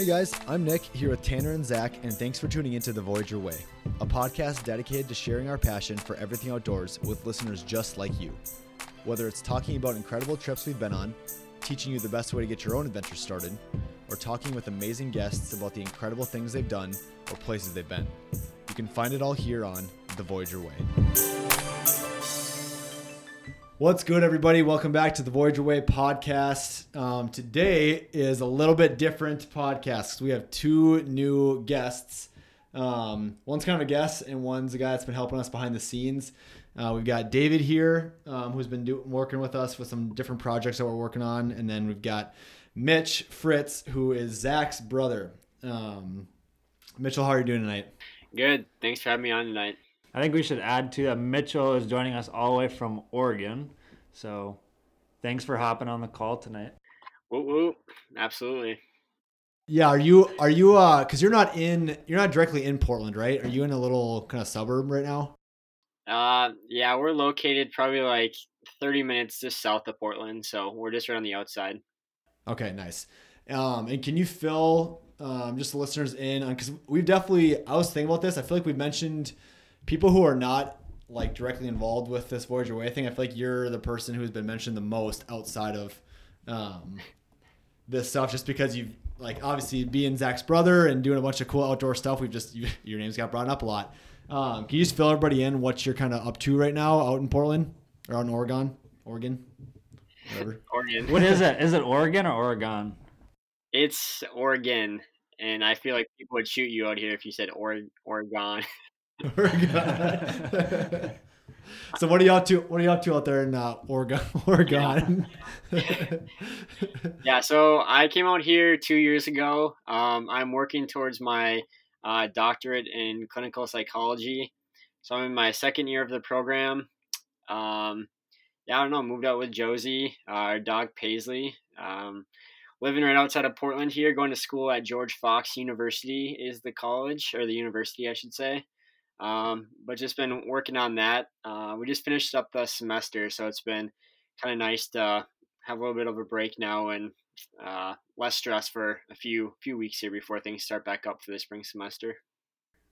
Hey guys, I'm Nick here with Tanner and Zach, and thanks for tuning into The Voyageur Way, a podcast dedicated to sharing our passion for everything outdoors with listeners just like you. Whether it's talking about incredible trips we've been on, teaching you the best way to get your own adventure started, or talking with amazing guests about the incredible things they've done or places they've been. You can find it all here on The Voyageur Way. What's good, everybody? Welcome back to the Voyageur Way podcast. Um, today is a little bit different podcast. We have two new guests. Um, one's kind of a guest, and one's a guy that's been helping us behind the scenes. Uh, we've got David here, um, who's been do- working with us with some different projects that we're working on, and then we've got Mitch Fritz, who is Zach's brother. Um, Mitchell, how are you doing tonight? Good. Thanks for having me on tonight. I think we should add to that Mitchell is joining us all the way from Oregon. So thanks for hopping on the call tonight. Woo woo. Absolutely. Yeah, are you are you uh cuz you're not in you're not directly in Portland, right? Are you in a little kind of suburb right now? Uh yeah, we're located probably like 30 minutes just south of Portland, so we're just right on the outside. Okay, nice. Um and can you fill um just the listeners in on cuz we've definitely I was thinking about this. I feel like we've mentioned people who are not like directly involved with this Voyageur Way thing. I feel like you're the person who's been mentioned the most outside of um this stuff just because you've like obviously being Zach's brother and doing a bunch of cool outdoor stuff. We've just you, your name's got brought up a lot. Um, can you just fill everybody in what you're kind of up to right now out in Portland or out in Oregon, Oregon, whatever. Oregon. What is it? Is it Oregon or Oregon? It's Oregon, and I feel like people would shoot you out here if you said or- Oregon. Oregon. so what are up to? What are up to out there in uh, Oregon? Oregon. yeah, so I came out here two years ago. Um, I'm working towards my uh, doctorate in clinical psychology. So I'm in my second year of the program. Um, yeah, I don't know. Moved out with Josie, uh, our dog Paisley. Um, living right outside of Portland here, going to school at George Fox University is the college or the university, I should say. Um, but just been working on that. Uh, we just finished up the semester, so it's been kind of nice to have a little bit of a break now and uh, less stress for a few few weeks here before things start back up for the spring semester.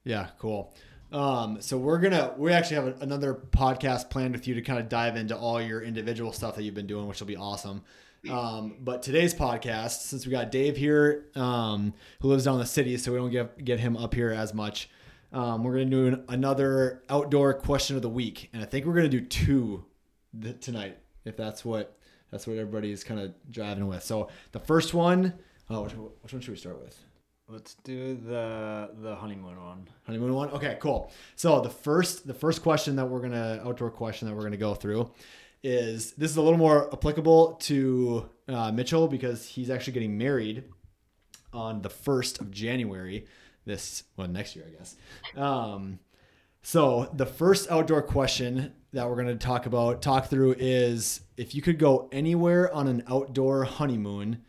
Yeah, cool. Um, so we're gonna we actually have another podcast planned with you to kind of dive into all your individual stuff that you've been doing, which will be awesome. Um, but today's podcast, since we got Dave here, um, who lives down in the city, so we don't get get him up here as much. Um, we're gonna do another outdoor question of the week, and I think we're gonna do two th- tonight, if that's what that's what everybody's kind of driving with. So the first one, oh, which, which one should we start with? Let's do the the honeymoon one. Honeymoon one. Okay, cool. So the first the first question that we're gonna outdoor question that we're gonna go through is this is a little more applicable to uh, Mitchell because he's actually getting married on the first of January this well next year I guess. Um, so the first outdoor question that we're going to talk about talk through is if you could go anywhere on an outdoor honeymoon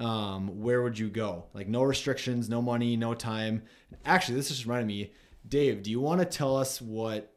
um, where would you go like no restrictions no money no time actually this is just reminded me dave do you want to tell us what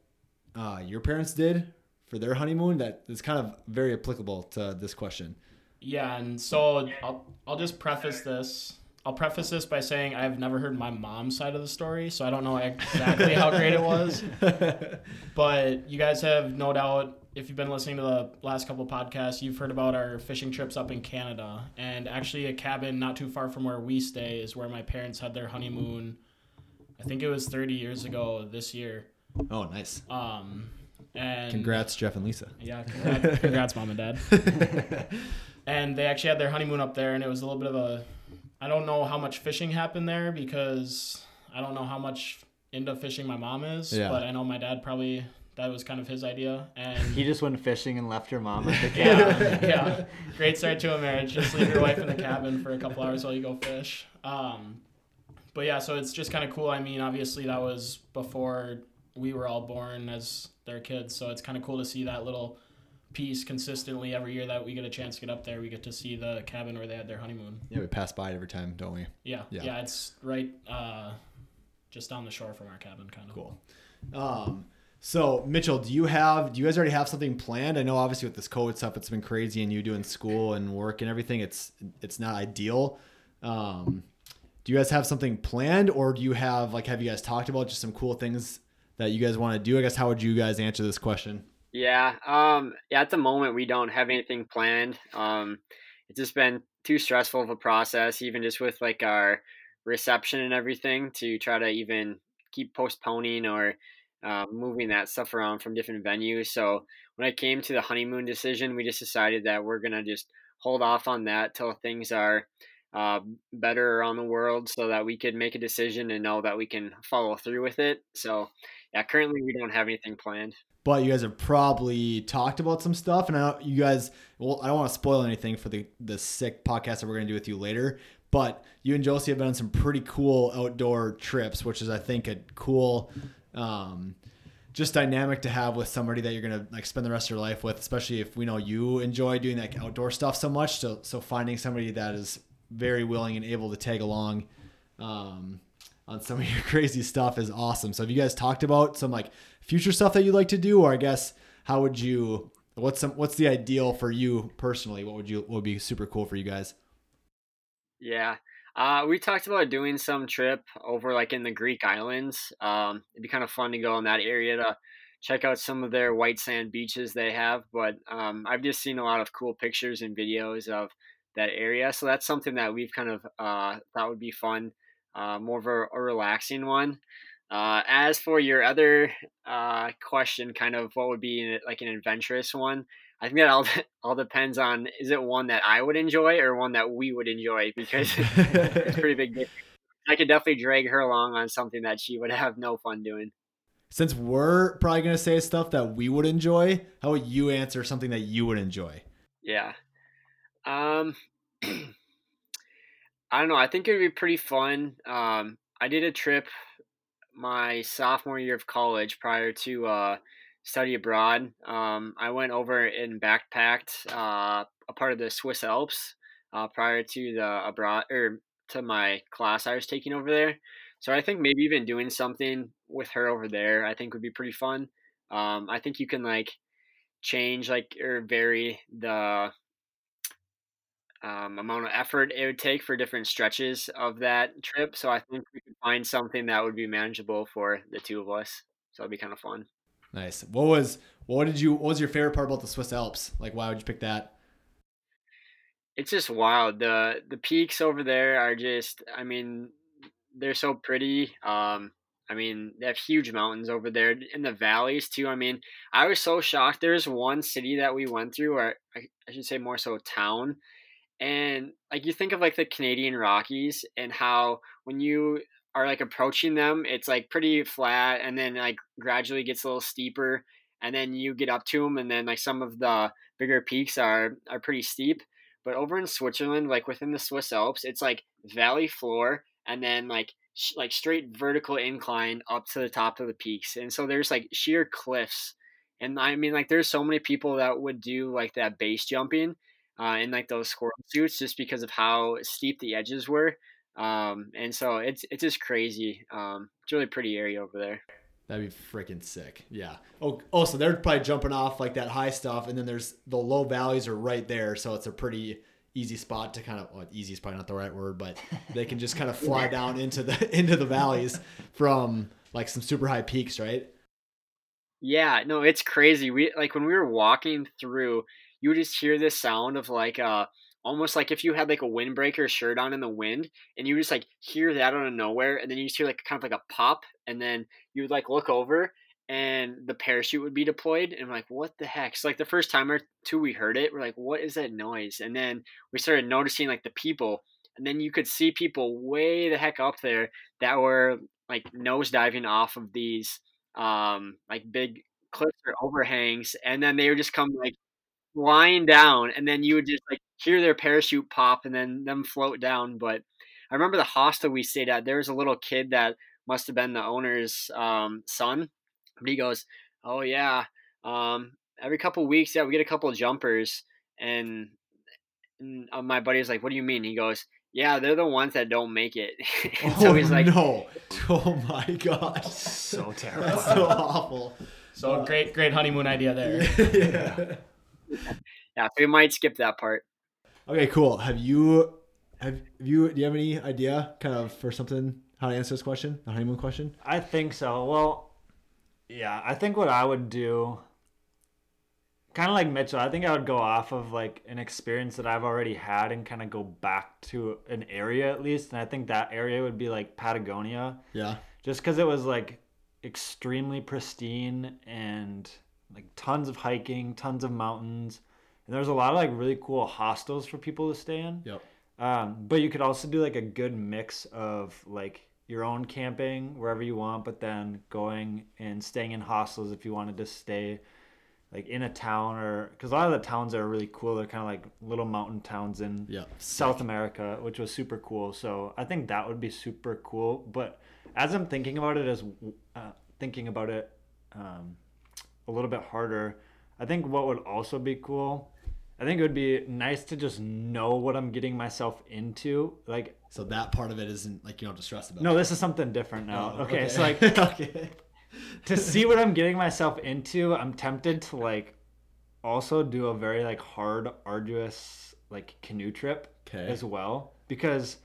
uh, your parents did for their honeymoon that is kind of very applicable to this question Yeah, and so I'll I'll just preface this. I'll preface this by saying I've never heard my mom's side of the story, so I don't know exactly how great it was. But you guys have no doubt, if you've been listening to the last couple podcasts, you've heard about our fishing trips up in Canada. And actually, a cabin not too far from where we stay is where my parents had their honeymoon. I think it was 30 years ago this year. oh nice Um, and congrats jeff and lisa yeah, congrats, congrats, mom and dad. and they actually had their honeymoon up there, and it was a little bit of a. I don't know how much fishing happened there because I don't know how much into fishing my mom is, Yeah. but I know my dad probably that was kind of his idea, and He just went fishing and left your mom at the yeah, cabin. yeah, great start to a marriage. Just leave your wife in the cabin for a couple hours while you go fish. Um, but yeah, so it's just kind of cool. I mean, obviously that was before we were all born as their kids, so it's kind of cool to see that little piece consistently every year that we get a chance to get up there. We get to see the cabin where they had their honeymoon. yeah we pass by it every time don't we Yeah, Yeah. yeah, it's right uh, just down the shore from our cabin, kind of. Cool. Um, so Mitchell, do you have do you guys already have something planned? I know obviously with this COVID stuff, it's been crazy, and you doing school and work and everything, it's it's not ideal. Um, do you guys have something planned, or do you have like have you guys talked about just some cool things that you guys want to do? I guess how would you guys answer this question? Yeah. Um. Yeah. At the moment, we don't have anything planned. Um. It's just been too stressful of a process, even just with like our reception and everything, to try to even keep postponing or uh, moving that stuff around from different venues. So when it came to the honeymoon decision, we just decided that we're gonna just hold off on that till things are uh, better around the world, so that we could make a decision and know that we can follow through with it. So yeah, currently we don't have anything planned. But you guys have probably talked about some stuff, and I you guys. Well, I don't want to spoil anything for the the sick podcast that we're gonna do with you later. But you and Josie have been on some pretty cool outdoor trips, which is I think a cool um, just dynamic to have with somebody that you're gonna like spend the rest of your life with, especially if we know you enjoy doing that outdoor stuff so much. So so finding somebody that is very willing and able to tag along um, on some of your crazy stuff is awesome. So have you guys talked about some like future stuff that you'd like to do, or I guess how would you? What's some? What's the ideal for you personally? What would you? What would be super cool for you guys? Yeah. Uh, we talked about doing some trip over like in the Greek islands. Um, it'd be kind of fun to go in that area to check out some of their white sand beaches they have. But um, I've just seen a lot of cool pictures and videos of that area, so that's something that we've kind of uh, thought would be fun, uh, more of a, a relaxing one. Uh, as for your other uh, question, kind of what would be like an adventurous one, I think that all all depends on is it one that I would enjoy or one that we would enjoy because it's pretty big difference. I could definitely drag her along on something that she would have no fun doing. Since we're probably gonna say stuff that we would enjoy, how would you answer something that you would enjoy? Yeah. Um I don't know. I think it would be pretty fun. Um I did a trip my sophomore year of college prior to uh study abroad. Um, I went over and backpacked uh, a part of the Swiss Alps uh, prior to the abroad or to my class I was taking over there. So I think maybe even doing something with her over there, I think would be pretty fun. Um, I think you can like change like or vary the um, amount of effort it would take for different stretches of that trip. So I think we could find something that would be manageable for the two of us. So it'd be kind of fun. Nice. What was what did you what was your favorite part about the Swiss Alps? Like why would you pick that? It's just wild. The the peaks over there are just I mean, they're so pretty. Um I mean, they have huge mountains over there in the valleys too. I mean, I was so shocked. There's one city that we went through, or I should say more so town, and like you think of like the Canadian Rockies and how when you are like approaching them, it's like pretty flat and then like gradually gets a little steeper and then you get up to them and then like some of the bigger peaks are are pretty steep. But over in Switzerland, like within the Swiss Alps, it's like valley floor and then like sh- like straight vertical incline up to the top of the peaks. And so there's like sheer cliffs. And I mean like there's so many people that would do like that base jumping uh, in like those squirrel suits just because of how steep the edges were. Um, and so it's it's just crazy. Um, it's really pretty area over there. That'd be freaking sick. Yeah. Oh, oh, so they're probably jumping off like that high stuff, and then there's the low valleys are right there, so it's a pretty easy spot to kind of. Well, easy is probably not the right word, but they can just kind of fly down into the into the valleys from like some super high peaks, right? Yeah. No, it's crazy. We like when we were walking through, you would just hear this sound of like uh almost like if you had like a windbreaker shirt on in the wind and you just like hear that out of nowhere and then you just hear like kind of like a pop and then you would like look over and the parachute would be deployed and we're like what the heck? So like the first time or two we heard it we're like what is that noise? And then we started noticing like the people and then you could see people way the heck up there that were like nose diving off of these um like big cliffs or overhangs and then they would just come like flying down and then you would just like hear their parachute pop and then them float down but i remember the hostel we stayed at there was a little kid that must have been the owner's um, son but he goes oh yeah um, every couple weeks yeah we get a couple of jumpers and, and uh, my buddy was like what do you mean? He goes yeah they're the ones that don't make it. So oh, he's like no. Oh my gosh. So terrible That's so awful. So great great honeymoon idea there. Yeah yeah, we might skip that part. Okay, cool. Have you have you do you have any idea kind of for something how to answer this question, the honeymoon question? I think so. Well, yeah, I think what I would do, kind of like Mitchell, I think I would go off of like an experience that I've already had and kind of go back to an area at least. And I think that area would be like Patagonia, Yeah. just because it was like extremely pristine and like tons of hiking, tons of mountains. And there's a lot of like really cool hostels for people to stay in. Yep. Um, but you could also do like a good mix of like your own camping wherever you want, but then going and staying in hostels if you wanted to stay like in a town or because a lot of the towns are really cool. They're kind of like little mountain towns in. South America, which was super cool. So I think that would be super cool. But as I'm thinking about it, as uh, thinking about it um, a little bit harder, I think what would also be cool. I think it would be nice to just know what I'm getting myself into. Like, So that part of it isn't like you don't have to stress about. no, this is something different now. Oh, okay, so like okay. to see what I'm getting myself into, I'm tempted to like also do a very like hard, arduous like canoe trip Okay. as well because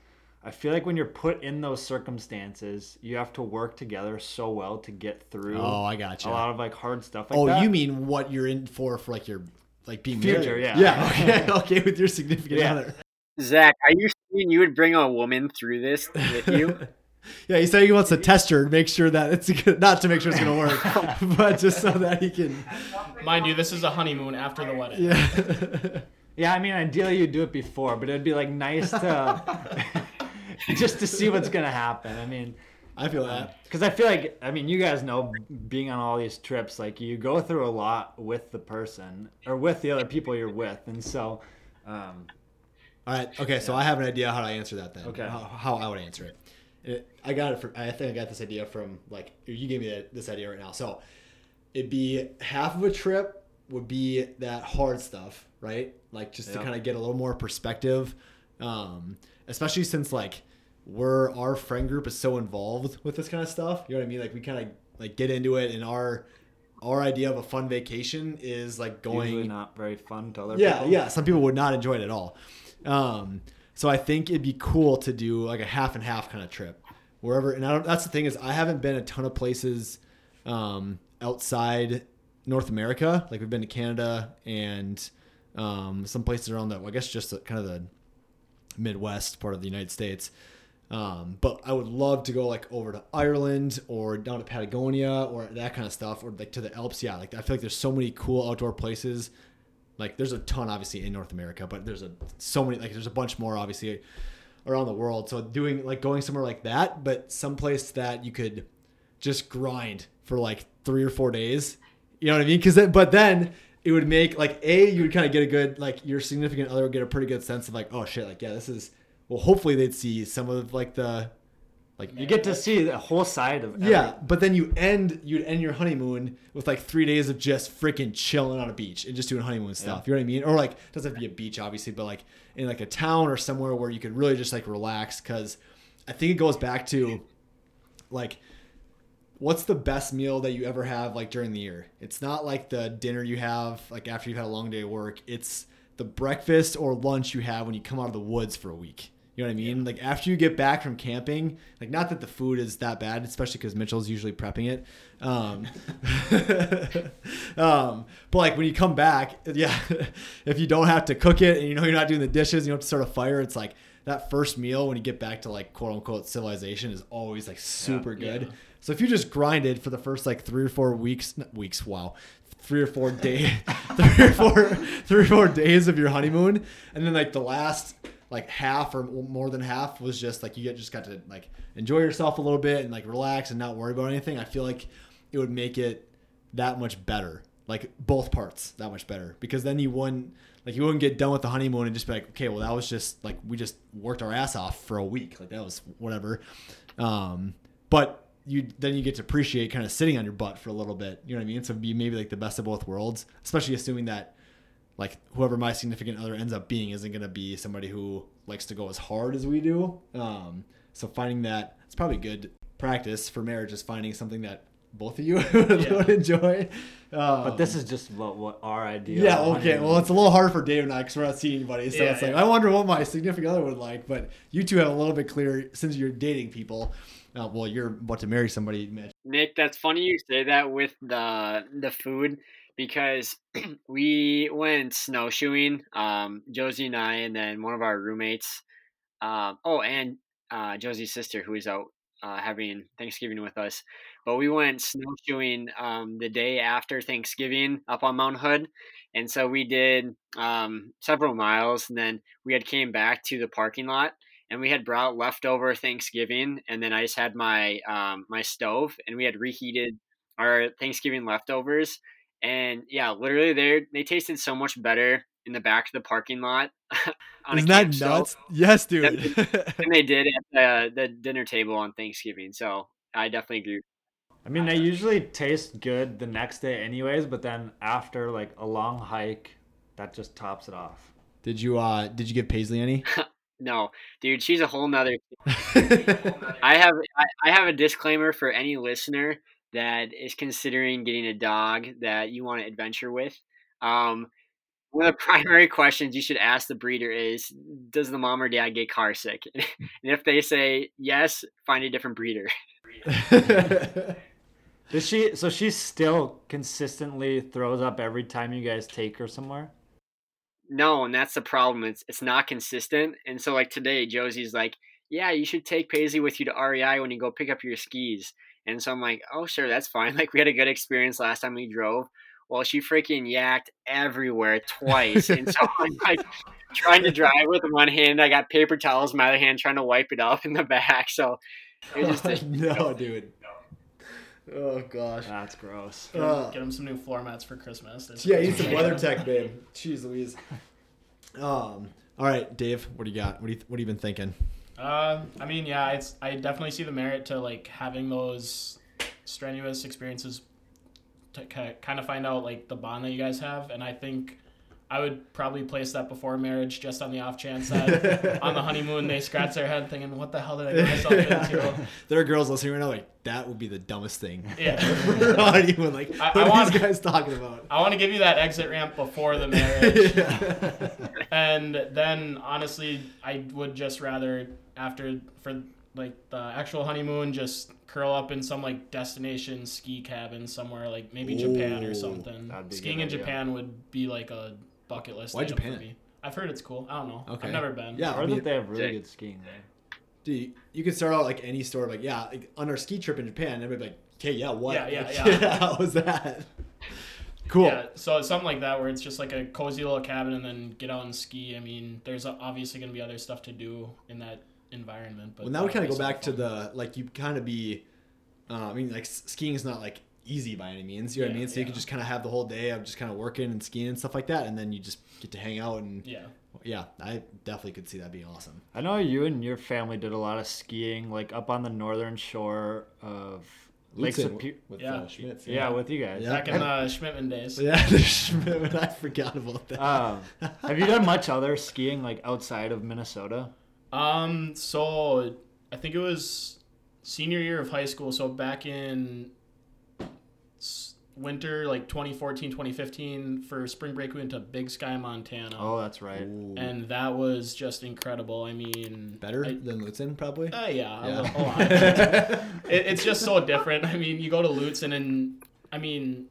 I feel like when you're put in those circumstances, you have to work together so well to get through Oh, I got a you. lot of like hard stuff like oh, that. you mean what you're in for for like your like being Future, married? yeah. Yeah. Okay. okay. With your significant Yeah. other. Zach, are you saying you would bring a woman through this with you? yeah, he's saying he wants to test her to make sure that it's good, not to make sure it's gonna work, but just so that he can. Mind you, this is a honeymoon after the wedding. Yeah. Yeah, I mean, ideally you'd do it before, but it'd be like nice to just to see what's gonna happen. I mean, I feel that. because I feel like I mean, you guys know, being on all these trips, like you go through a lot with the person or with the other people you're with, and so, um, All right. Okay. So I have an idea how to answer that then. Okay. How, how I would answer it. it. I got it from. I think I got this idea from like you gave me that, this idea right now. So it'd be half of a trip would be that hard stuff, right? Like just to kind of get a little more perspective, um, especially since like we're our friend group is so involved with this kind of stuff. You know what I mean? Like we kind of like get into it, and our our idea of a fun vacation is like going usually not very fun to other yeah, people. yeah. yeah. Some people would not enjoy it at all. Um, so I think it'd be cool to do like a half and half kind of trip, wherever. And I don't, that's the thing is I haven't been a ton of places um, outside North America. Like we've been to Canada and um, some places around the, well, I guess just the, kind of the Midwest part of the United States. Um, but I would love to go like over to Ireland or down to Patagonia or that kind of stuff, or like to the Alps. Yeah, like I feel like there's so many cool outdoor places. Like there's a ton obviously in North America, but there's a so many like there's a bunch more obviously around the world. So doing like going somewhere like that, but someplace that you could just grind for like three or four days. You know what I mean? Because but then it would make like a you would kind of get a good like your significant other would get a pretty good sense of like oh shit like yeah this is well hopefully they'd see some of like the like You get to see the whole side of yeah, but then you end you'd end your honeymoon with like three days of just freaking chilling on a beach and just doing honeymoon stuff. You know what I mean? Or like doesn't have to be a beach obviously, but like in like a town or somewhere where you could really just like relax. Because I think it goes back to like what's the best meal that you ever have like during the year? It's not like the dinner you have like after you've had a long day of work. It's the breakfast or lunch you have when you come out of the woods for a week. You know what I mean? Like after you get back from camping, like not that the food is that bad, especially because Mitchell's usually prepping it. Um, um, but like when you come back, yeah, if you don't have to cook it and you know you're not doing the dishes, you don't have to start a fire. It's like that first meal when you get back to like quote unquote civilization is always like super good. Yeah. So if you just grinded for the first like three or four weeks, weeks, wow, three or four days, three or four, three or four days of your honeymoon, and then like the last like half or more than half was just like you just got to like enjoy yourself a little bit and like relax and not worry about anything. I feel like it would make it that much better, like both parts that much better, because then you wouldn't like you wouldn't get done with the honeymoon and just be like, okay, well that was just like we just worked our ass off for a week, like that was whatever. Um, but you then you get to appreciate kind of sitting on your butt for a little bit. You know what I mean? So be maybe like the best of both worlds, especially assuming that like whoever my significant other ends up being isn't going to be somebody who likes to go as hard as we do. Um, so finding that it's probably good practice for marriage is finding something that both of you would, Yeah. would enjoy. Um, But this is just what what our idea. yeah, okay. Well, it's a little hard for Dave and I because we're not seeing anybody. So Yeah, it's like yeah. I wonder what my significant other would like. But you two have a little bit clearer since you're dating people. Uh, well, you're about to marry somebody, Mitch. Nick, that's funny you say that with the the food because we went snowshoeing, um, Josie and I, and then one of our roommates. Um, oh, and uh, Josie's sister, who is out uh, having Thanksgiving with us. But we went snowshoeing um, the day after Thanksgiving up on Mount Hood, and so we did um, several miles, and then we had came back to the parking lot, and we had brought leftover Thanksgiving, and then I just had my um, my stove, and we had reheated our Thanksgiving leftovers, and yeah, literally they they tasted so much better in the back of the parking lot. on Isn't that camp stove nuts? Yes, dude. than they did at the, the dinner table on Thanksgiving. So I definitely agree. I mean, they usually taste good the next day, anyways. But then after like a long hike, that just tops it off. did you uh did you give Paisley any? No, dude, she's a whole nother. I have I, I have a disclaimer for any listener that is considering getting a dog that you want to adventure with. Um, one of the primary questions you should ask the breeder is, does the mom or dad get car sick? and if they say yes, find a different breeder. Does she? So she still consistently throws up every time you guys take her somewhere. No, and that's the problem. It's it's not consistent. And so like today, Josie's like, "Yeah, you should take Paisley with you to REI when you go pick up your skis." And so I'm like, "Oh, sure, that's fine." Like we had a good experience last time we drove. Well, she freaking yacked everywhere twice, and so I'm like trying to drive with one hand. I got paper towels in my other hand, trying to wipe it off in the back. So it was just no, dude. Oh gosh. That's gross. Get 'em- Uh, get them some new floor mats for Christmas. There's- Yeah, he's some WeatherTech, babe. Jeez Louise. Um. All right, Dave. What do you got? What do you What have you been thinking? Uh, I mean, yeah, it's I definitely see the merit to like having those strenuous experiences to kind of find out like the bond that you guys have, and I think I would probably place that before marriage, just on the off chance that on the honeymoon they scratch their head thinking, "What the hell did I get myself into?" there are girls listening right now like that would be the dumbest thing. Yeah. Even like I- what I are want- these guys talking about? I want to give you that exit ramp before the marriage. And then honestly i would just rather after for like the actual honeymoon just curl up in some like destination ski cabin somewhere like maybe japan or something that'd be a skiing in idea. japan would be like a bucket list Why Japan? for me i've heard it's cool i don't know Okay. i've never been Yeah. I I heard mean, that they have really Jay. good skiing there. Dude, you could start out like any store, like yeah, like on our ski trip in Japan. Everybody be like, okay, yeah, what? Yeah, yeah, Like, yeah. How was that? Cool. Yeah, so something like that where it's just like a cozy little cabin and then get out and ski. I mean, there's obviously going to be other stuff to do in that environment. But Well, now we kind of go be back to the like you kind of be. Uh, I mean, like skiing is not like easy by any means. You know what I mean? So you yeah. can just kind of have the whole day of just kind of working and skiing and stuff like that, and then you just get to hang out and Yeah. yeah, I definitely could see that being awesome. I know you and your family did a lot of skiing, like up on the northern shore of Lake Superior. with Yeah. uh, Schmitz. Yeah, with you guys. Yeah. Back in the Schmidtman days. yeah, the Schmidt, I forgot about that. Um, have you done much other skiing like outside of Minnesota? Um, so I think it was senior year of high school. So back in winter, like 2014, 2015, for spring break, we went to Big Sky, Montana. Oh, that's right. Ooh. And that was just incredible. I mean, better I- than Lutsen, probably. Uh, yeah, Yeah. a, a it, it's just so different. I mean, you go to Lutsen, and I mean,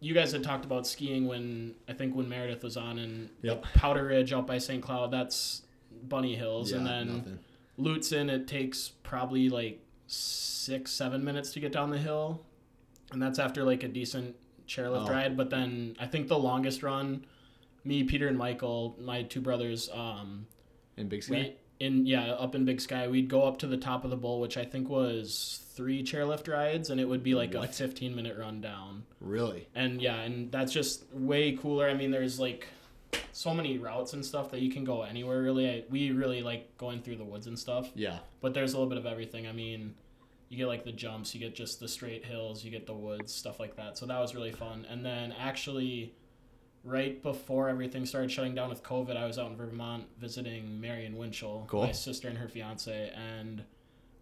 you guys had talked about skiing when I think when Meredith was on, and Yep. Powder Ridge out by St. Cloud. That's Bunny Hills, and then nothing. Lutsen, it takes probably like six, seven minutes to get down the hill, and that's after like a decent chairlift Oh. ride. But then I think the longest run, me, Peter, and Michael, my two brothers, um, in Big Sky. we in yeah up in Big Sky, we'd go up to the top of the bowl, which I think was three chairlift rides, and it would be like a 15 minute run down. really? And yeah, and that's just way cooler. I mean, there's like so many routes and stuff that you can go anywhere. Really, I, we really like going through the woods and stuff. Yeah. But there's a little bit of everything. I mean, you get like the jumps, you get just the straight hills, you get the woods, stuff like that. So that was really fun. And then actually, right before everything started shutting down with COVID, I was out in Vermont visiting Mary and Winchell, Cool. my sister and her fiance, and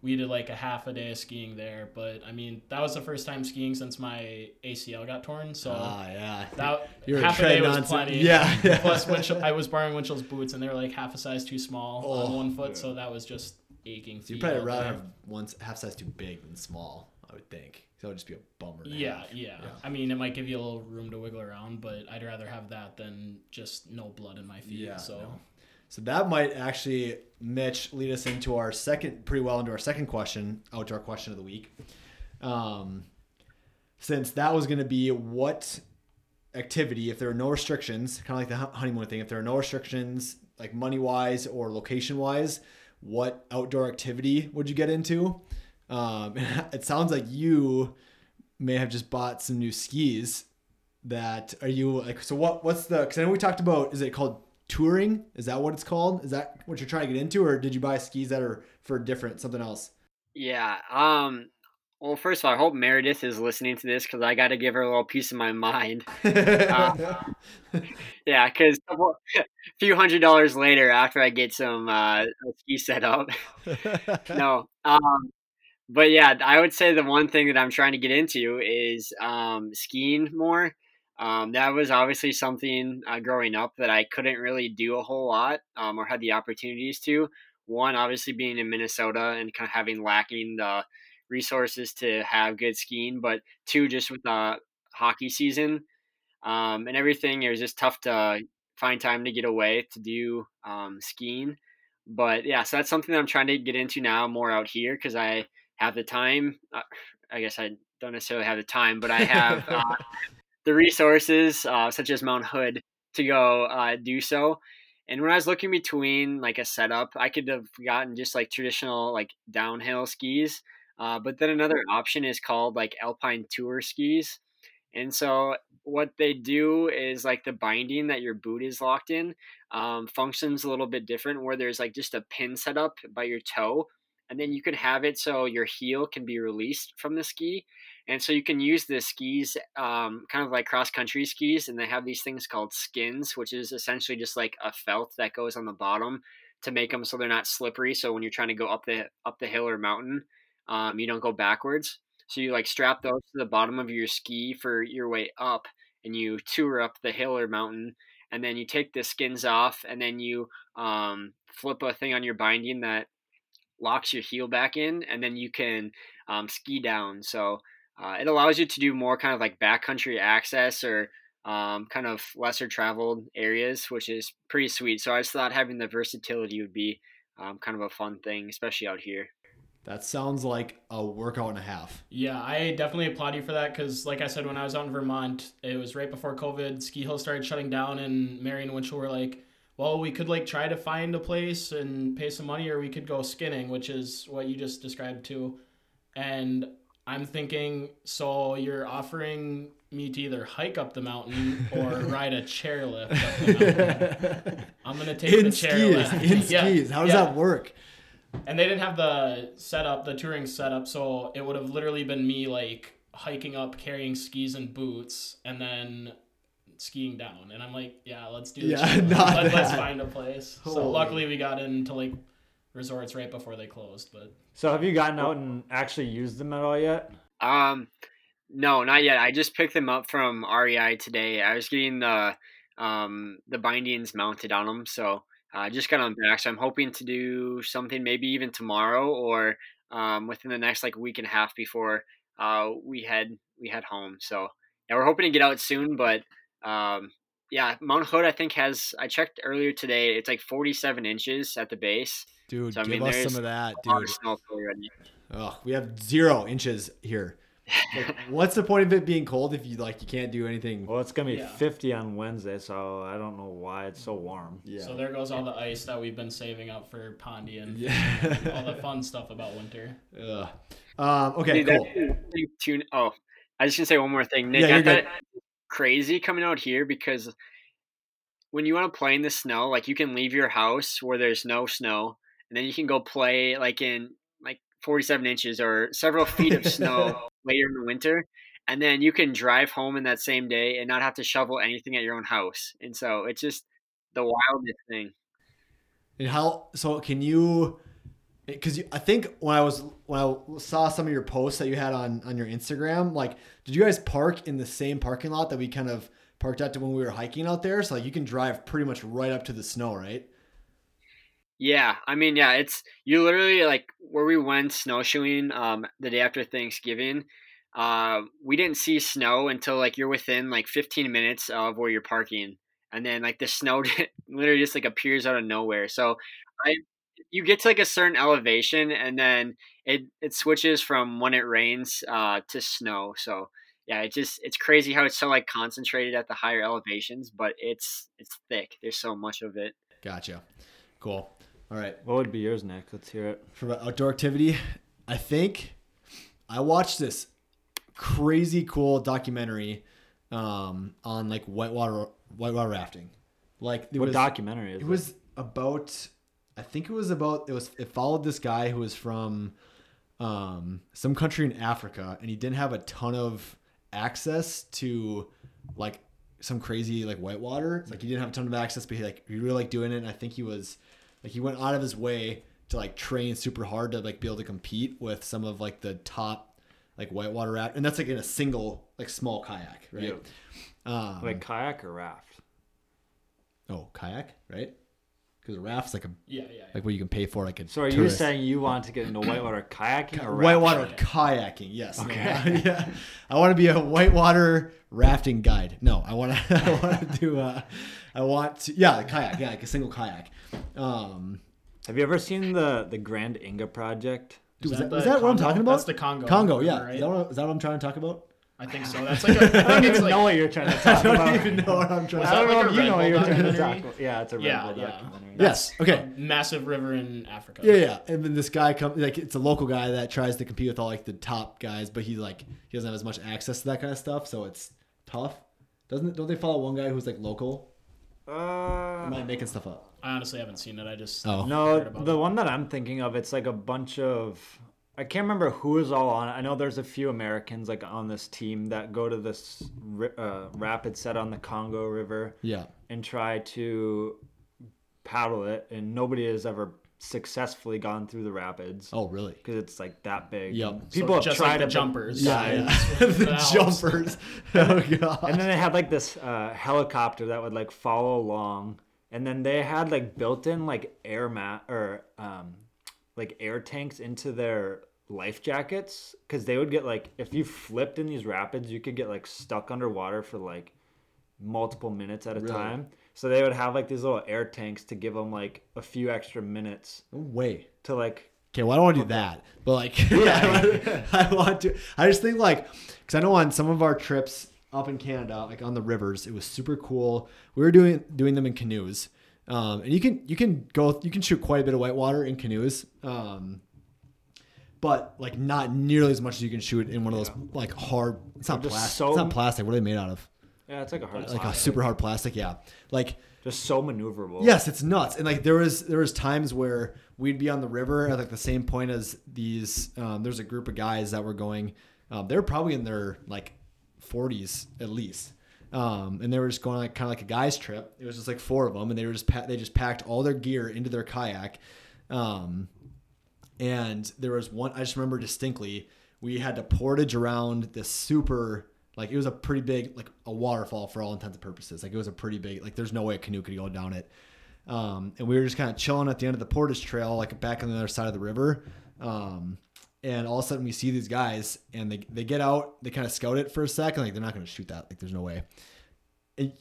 we did like a half a day of skiing there. But I mean, that was the first time skiing since my ACL got torn. So Ah, yeah. that You're half a day was on plenty. yeah, yeah. Plus, Winchell, I was borrowing Winchell's boots, and they were like half a size too small on Oh. one foot. So that was just aching. So you probably rather day. have one half size too big than small. I would think. That would just be a bummer. Yeah, yeah, Yeah. I mean, it might give you a little room to wiggle around, but I'd rather have that than just no blood in my feet. Yeah, so no. So that might actually, Mitch, lead us into our second, pretty well into our second question, outdoor question of the week. Um, since that was going to be what activity, if there are no restrictions, kind of like the honeymoon thing, if there are no restrictions, like money wise or location wise, what outdoor activity would you get into? Um, it sounds like you may have just bought some new skis. That are you like? So what? What's the? Because I know we talked about. Is it called touring? Is that what it's called? Is that what you're trying to get into, or did you buy skis that are for different something else? Yeah. Um. Well, first of all, I hope Meredith is listening to this because I got to give her a little piece of my mind. Yeah, because a few hundred dollars later, after I get some uh, ski set up, no. Um, but yeah, I would say the one thing that I'm trying to get into is um, skiing more. Um, that was obviously something uh, growing up that I couldn't really do a whole lot um, or had the opportunities to. One, obviously being in Minnesota and kind of having lacking the resources to have good skiing, but two, just with the hockey season um, and everything, it was just tough to find time to get away to do um, skiing. But yeah, so that's something that I'm trying to get into now more out here because I have the time. Uh, I guess I don't necessarily have the time, but I have uh, the resources, uh, such as Mount Hood, to go uh, do so. And when I was looking between like a setup, I could have gotten just like traditional like downhill skis. Uh, but then another option is called like Alpine Tour skis. And so what they do is like the binding that your boot is locked in um, functions a little bit different where there's like just a pin set up by your toe and then you can have it so your heel can be released from the ski and so you can use the skis um, kind of like cross country skis and they have these things called skins which is essentially just like a felt that goes on the bottom to make them so they're not slippery so when you're trying to go up the up the hill or mountain um, you don't go backwards. So you like strap those to the bottom of your ski for your way up and you tour up the hill or mountain and then you take the skins off and then you um, flip a thing on your binding that locks your heel back in and then you can um, ski down so uh, it allows you to do more kind of like backcountry access or um, kind of lesser traveled areas which is pretty sweet so i just thought having the versatility would be um, kind of a fun thing especially out here that sounds like a workout and a half. Yeah, I definitely applaud you for that because, like I said, when I was out in Vermont, it was right before COVID. Ski hill started shutting down, and Mary and Winchell were like, "Well, we could like try to find a place and pay some money, or we could go skinning, which is what you just described too." And I'm thinking, so you're offering me to either hike up the mountain or ride a chairlift up the. I'm gonna take in the skis, chairlift. in Yeah, skis. How does yeah. that work? And they didn't have the setup, the touring setup, so it would have literally been me like hiking up, carrying skis and boots, and then skiing down. And I'm like, yeah, let's do this. Yeah, not Let, us find a place. So luckily we got into like resorts right before they closed. But So have you gotten out and actually used them at all yet? Um, no, not yet. I just picked them up from REI today. I was getting the um the bindings mounted on them, so I uh, just got them back. So I'm hoping to do something maybe even tomorrow or um within the next like week and a half before uh we head we head home. So yeah, we're hoping to get out soon, but um yeah, Mount Hood I think has I checked earlier today. It's like 47 inches at the base. Dude, So, I give mean, us there's some of that, dude. of snow already. Ugh, we have zero inches here. Like, what's the point of it being cold if you like you can't do anything? Well, it's gonna be Yeah. 50 on Wednesday, so I don't know why it's so warm. Yeah. so there goes all the ice that we've been saving up for Pondy and yeah. all the fun stuff about winter. Ugh. Um, okay, Dude, cool. that's the thing too- Oh, I just gonna say one more thing, Nick. Yeah, I you're good. thought crazy coming out here because when you want to play in the snow, like you can leave your house where there's no snow, and then you can go play like in like 47 inches or several feet of snow later in the winter, and then you can drive home in that same day and not have to shovel anything at your own house. And so it's just the wildest thing. And how? So can you? Because I think when I was when I saw some of your posts that you had on on your Instagram, like, did you guys park in the same parking lot that we kind of parked at to when we were hiking out there? So like you can drive pretty much right up to the snow, right? Yeah, I mean, yeah, it's you literally like where we went snowshoeing um, the day after Thanksgiving. Uh, we didn't see snow until like you're within like 15 minutes of where you're parking, and then like the snow literally just like appears out of nowhere. So I, you get to like a certain elevation, and then it it switches from when it rains uh, to snow. So yeah, it just it's crazy how it's so like concentrated at the higher elevations, but it's it's thick. There's so much of it. Gotcha. Cool. All right. What would be yours, Nick? Let's hear it. For outdoor activity, I think I watched this crazy cool documentary um, on like whitewater whitewater rafting. Like it what was, documentary is it was about I think it was about it was it followed this guy who was from um, some country in Africa and he didn't have a ton of access to like some crazy like whitewater. Like he didn't have a ton of access, but he like he really liked doing it. And I think he was like he went out of his way to like train super hard to like be able to compete with some of like the top like whitewater raft, and that's like in a single like small kayak, right? Um, like kayak or raft? oh, kayak, right? Because a raft's like a Yeah, yeah. yeah. like what you can pay for like a So are you tourist. saying you want to get into whitewater kayaking or raft? whitewater kayaking? Yes. Okay. No, yeah. I want to be a whitewater rafting guide. No, I want to. I want to do. Uh, I want to. Yeah, a kayak. Yeah, like a single kayak. Um, Have you ever seen the the Grand Inga project? dude, was that, the was that what I'm talking about? That's the Congo. Congo. Yeah. right? Is, that what, is that what I'm trying to talk about? I think so. That's like a, I I don't think it's even like, know what you're trying to talk about. I don't about. even know what I'm trying. Was to I that don't know if you know what you're trying to talk about. Yeah, it's a Red Yeah, Bull yeah. documentary. Yes. Okay. a massive river in Africa. Yeah, yeah. And then this guy comes like it's a local guy that tries to compete with all like the top guys, but he like he doesn't have as much access to that kind of stuff, so it's tough. Doesn't don't they follow one guy who's like local? Uh, Am I making stuff up? I honestly haven't seen it. I just Oh. No, heard about the it. one that I'm thinking of, it's like a bunch of. I can't remember who is all on it. I know there's a few Americans like on this team that go to this uh, rapid set on the Congo River Yeah. and try to paddle it, and nobody has ever successfully gone through the rapids Oh, really? because it's like that big. Yep. And So People have just tried like the jumpers. Yeah, Yeah, yeah. the jumpers. Oh god. and then they had like this uh, helicopter that would like follow along and then they had like built-in like air mat or um, like air tanks into their life jackets because they would get like if you flipped in these rapids you could get like stuck underwater for like multiple minutes at a Really? time so they would have like these little air tanks to give them like a few extra minutes no way. to like Okay, well, I don't want to do that, but like, yeah, I want to. I just think like, because I know on some of our trips up in Canada, like on the rivers, it was super cool. We were doing doing them in canoes, um, and you can you can go you can shoot quite a bit of whitewater in canoes, um, but like not nearly as much as you can shoot in one of those like hard. It's not Just plastic. so- it's not plastic. What are they made out of? yeah it's like a hard Like a super hard plastic. Yeah, like just so maneuverable Yes, it's nuts. And like there was there was times where we'd be on the river at like the same point as these. Um, there's a group of guys that were going. Um, they're probably in their like 40s at least. Um, and they were just going like kind of like a guys trip. It was just like four of them, and they were just pa- they just packed all their gear into their kayak. Um, and there was one I just remember distinctly. We had to portage around this super like it was a pretty big like a waterfall for all intents and purposes. Like it was a pretty big like there's no way a canoe could go down it. Um, and we were just kind of chilling at the end of the portage trail, like back on the other side of the river. Um, and all of a sudden we see these guys and they, they get out, they kind of scout it for a second. Like they're not going to shoot that. Like there's no way.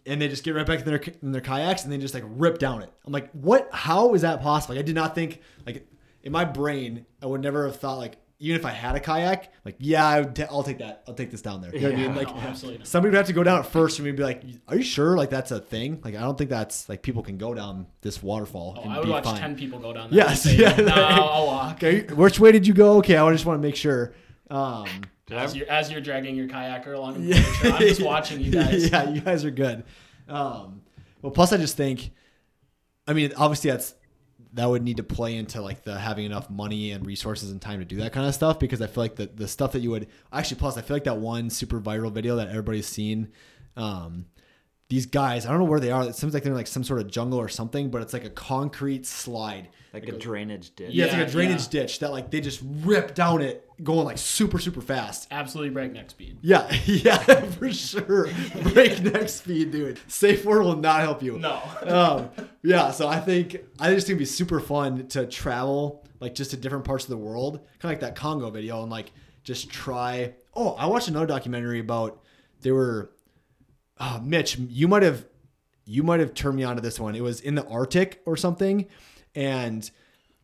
And, they just get right back in their, in their kayaks and they just like rip down it. I'm like, what, how is that possible? Like, I did not think like in my brain, I would never have thought like, even if I had a kayak, like, yeah, I would t- I'll take that. I'll take this down there. You know what I mean? Like, No, absolutely not. somebody would have to go down it first and we'd be like, are you sure like that's a thing? Like, I don't think that's like people can go down this waterfall Oh, and I would be watch fine. ten people go down there. Yes, say, yeah. No, I'll walk. Okay, which way did you go? Okay, I just want to make sure. Um, As you're, as you're dragging your kayaker along the yeah. trail, I'm just watching you guys. yeah, you guys are good. Um, well, plus I just think, I mean, obviously that's that would need to play into like the having enough money and resources and time to do that kind of stuff because I feel like the the stuff that you would actually plus I feel like that one super viral video that everybody's seen, um, these guys. I don't know where they are. It seems like they're in like some sort of jungle or something, but it's like a concrete slide. like a drainage ditch. Yeah, it's like a drainage yeah. ditch that like they just rip down it, going like super super fast. Absolutely breakneck speed. Yeah, yeah, for sure. Breakneck speed, dude. Safe word will not help you. No. um, yeah, so I think I just think it'd be super fun to travel like just to different parts of the world, kind of like that Congo video, and like just try. Oh, I watched another documentary about they were. Uh, Mitch, you might have you might have turned me on to this one. It was in the Arctic or something, and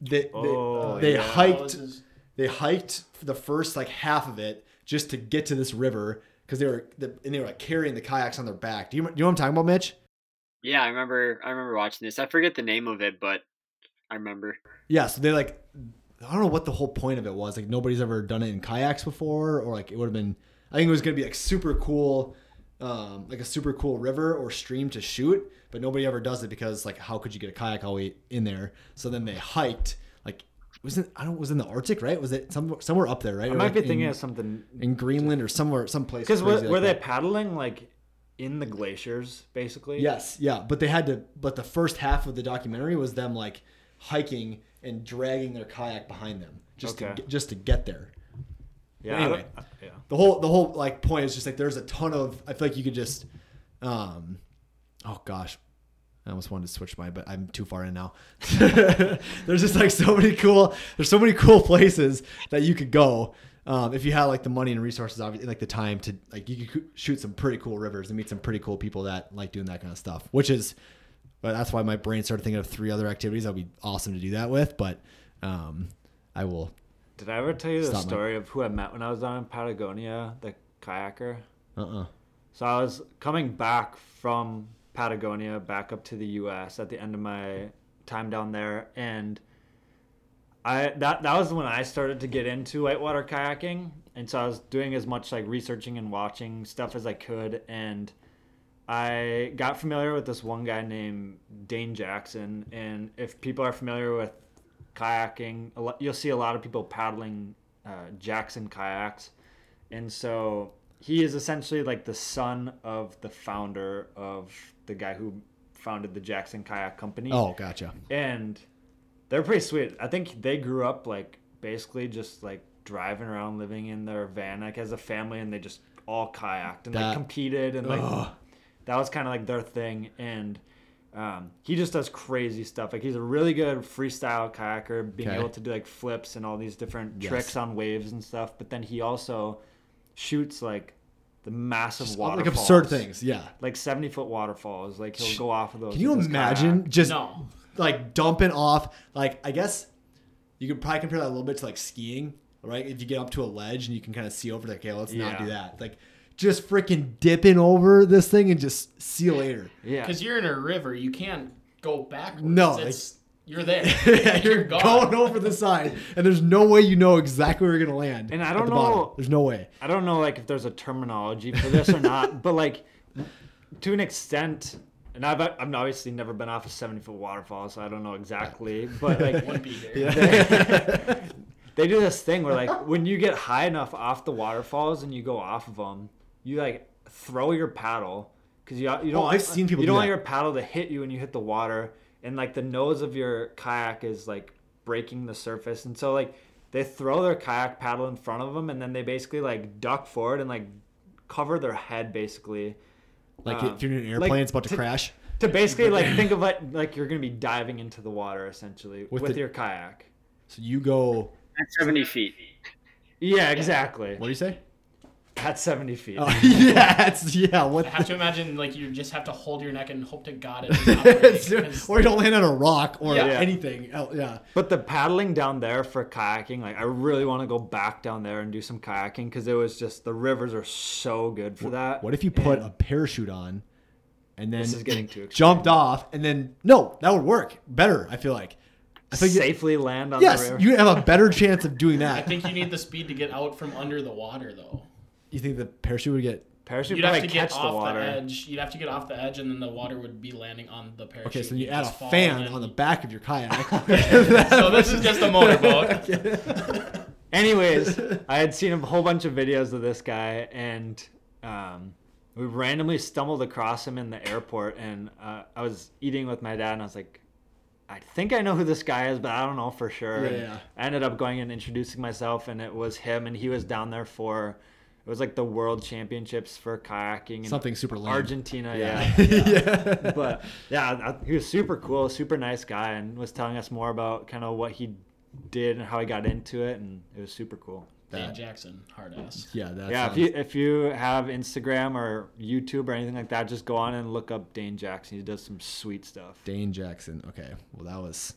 they Oh, they, they yeah. Oh, hiked this is- they hiked for the first like half of it just to get to this river because they were the, and they were like carrying the kayaks on their back. Do you, do you know what I'm talking about, Mitch? Yeah, I remember. I remember watching this. I forget the name of it, but I remember. Yeah, so they like I don't know what the whole point of it was. Like nobody's ever done it in kayaks before, or like it would have been. I think it was gonna be like super cool, um, like a super cool river or stream to shoot, but nobody ever does it because like how could you get a kayak all the way in there? So then they hiked like wasn't I don't was in the Arctic right? Was it some, somewhere up there right? I Or, might like, be thinking in, of something in Greenland or somewhere someplace because were, crazy were like they paddling like in the glaciers basically? Yes, yeah, but they had to. But the first half of the documentary was them like hiking and dragging their kayak behind them just to Okay. get, just to get there. Yeah. Anyway. I yeah. The whole the whole like point is just like there's a ton of. I feel like you could just, um, oh gosh, I almost wanted to switch my, but I'm too far in now. there's just like so many cool. There's so many cool places that you could go. Um, if you had like the money and resources, obviously, like the time to like you could shoot some pretty cool rivers and meet some pretty cool people that like doing that kind of stuff. Which is, but that's why my brain started thinking of three other activities that would be awesome to do that with. But um, I will. Did I ever tell you the Stop, story of who I met when I was down in Patagonia, the kayaker? Uh. uh So I was coming back from Patagonia back up to the U.S. at the end of my time down there, and I that that was when I started to get into whitewater kayaking, and so I was doing as much like researching and watching stuff as I could, and I got familiar with this one guy named Dane Jackson, and if people are familiar with kayaking, a lot, you'll see a lot of people paddling uh, Jackson kayaks, and so he is essentially like the son of the founder of the guy who founded the Jackson Kayak Company. Oh, gotcha. And they're pretty sweet. I think they grew up like basically just like driving around living in their van like as a family and they just all kayaked and That- like competed and like Ugh. that was kind of like their thing and um, he just does crazy stuff like he's a really good freestyle kayaker being Okay. able to do like flips and all these different Yes. tricks on waves and stuff but then he also shoots like the massive Just, waterfalls like absurd things. Yeah. like 70 foot waterfalls like he'll go off of those Can you imagine kayak. just No. like dumping off? Like I guess you could probably compare that a little bit to like skiing, right? If you get up to a ledge and you can kind of see over, like, okay, let's not do that. Like just freaking dipping over this thing and just see you later. yeah Because you're in a river, you can't go backwards. No, it's, you're there. yeah, you're You're going over the side, and there's no way you know exactly where you're gonna land. And I don't the bottom. know- There's no way. I don't know like if there's a terminology for this or not, but like to an extent, and I've I've obviously never been off a 70 foot waterfall, so I don't know exactly, but like Wouldn't be here. they, they do this thing where like when you get high enough off the waterfalls and you go off of them, you like throw your paddle because you you don't Oh, want, I've seen people you do don't want that. your paddle to hit you when you hit the water, and like the nose of your kayak is like breaking the surface, and so like they throw their kayak paddle in front of them, and then they basically like duck forward and like cover their head basically Like Um, if you're in an like, airplane, it's about to to- crash. to basically like think of it like you're gonna be diving into the water essentially With with, the- your kayak. So you go. At 70 feet. Yeah, exactly. What do you say? At 70 feet. Oh, yeah, it's yeah. What? I have to imagine like you just have to hold your neck and hope to God it's not breaking, 'cause- or you don't land on a rock or Yeah. anything. Oh, yeah. But the paddling down there for kayaking, like I really want to go back down there and do some kayaking because it was just the rivers are so good for that. What if you put And a parachute on, and then This is getting too extreme. jumped off, and then no, that would work better. I feel like. I think safely land on the yes, river? you have a better chance of doing that. I that. think you need the speed to get out from under the water though. You think the parachute would get? Parachute You'd have probably to get catch off the water. edge. You'd have to get off the edge, and then the water would be landing on the parachute. Okay, so then you You'd add a just fall fan and on the back of your kayak. So this is just a motorboat. Anyways, I had seen a whole bunch of videos of this guy, and um, we randomly stumbled across him in the airport, and uh, I was eating with my dad, and I was like, I think I know who this guy is, but I don't know for sure. Yeah, And yeah. I ended up going and introducing myself, and it was him, and he was down there for. It was like the world championships for kayaking in Something super lame. Argentina, Yeah. yeah. yeah. but yeah, I- he was super cool, super nice guy, and was telling us more about kind of what he did and how he got into it, and it was super cool. Dan Jackson, hard ass. yeah, that yeah, sounds, if you if you have Instagram or YouTube or anything like that, just go on and look up Dane Jackson. He does some sweet stuff. Dane Jackson. Okay, well that was.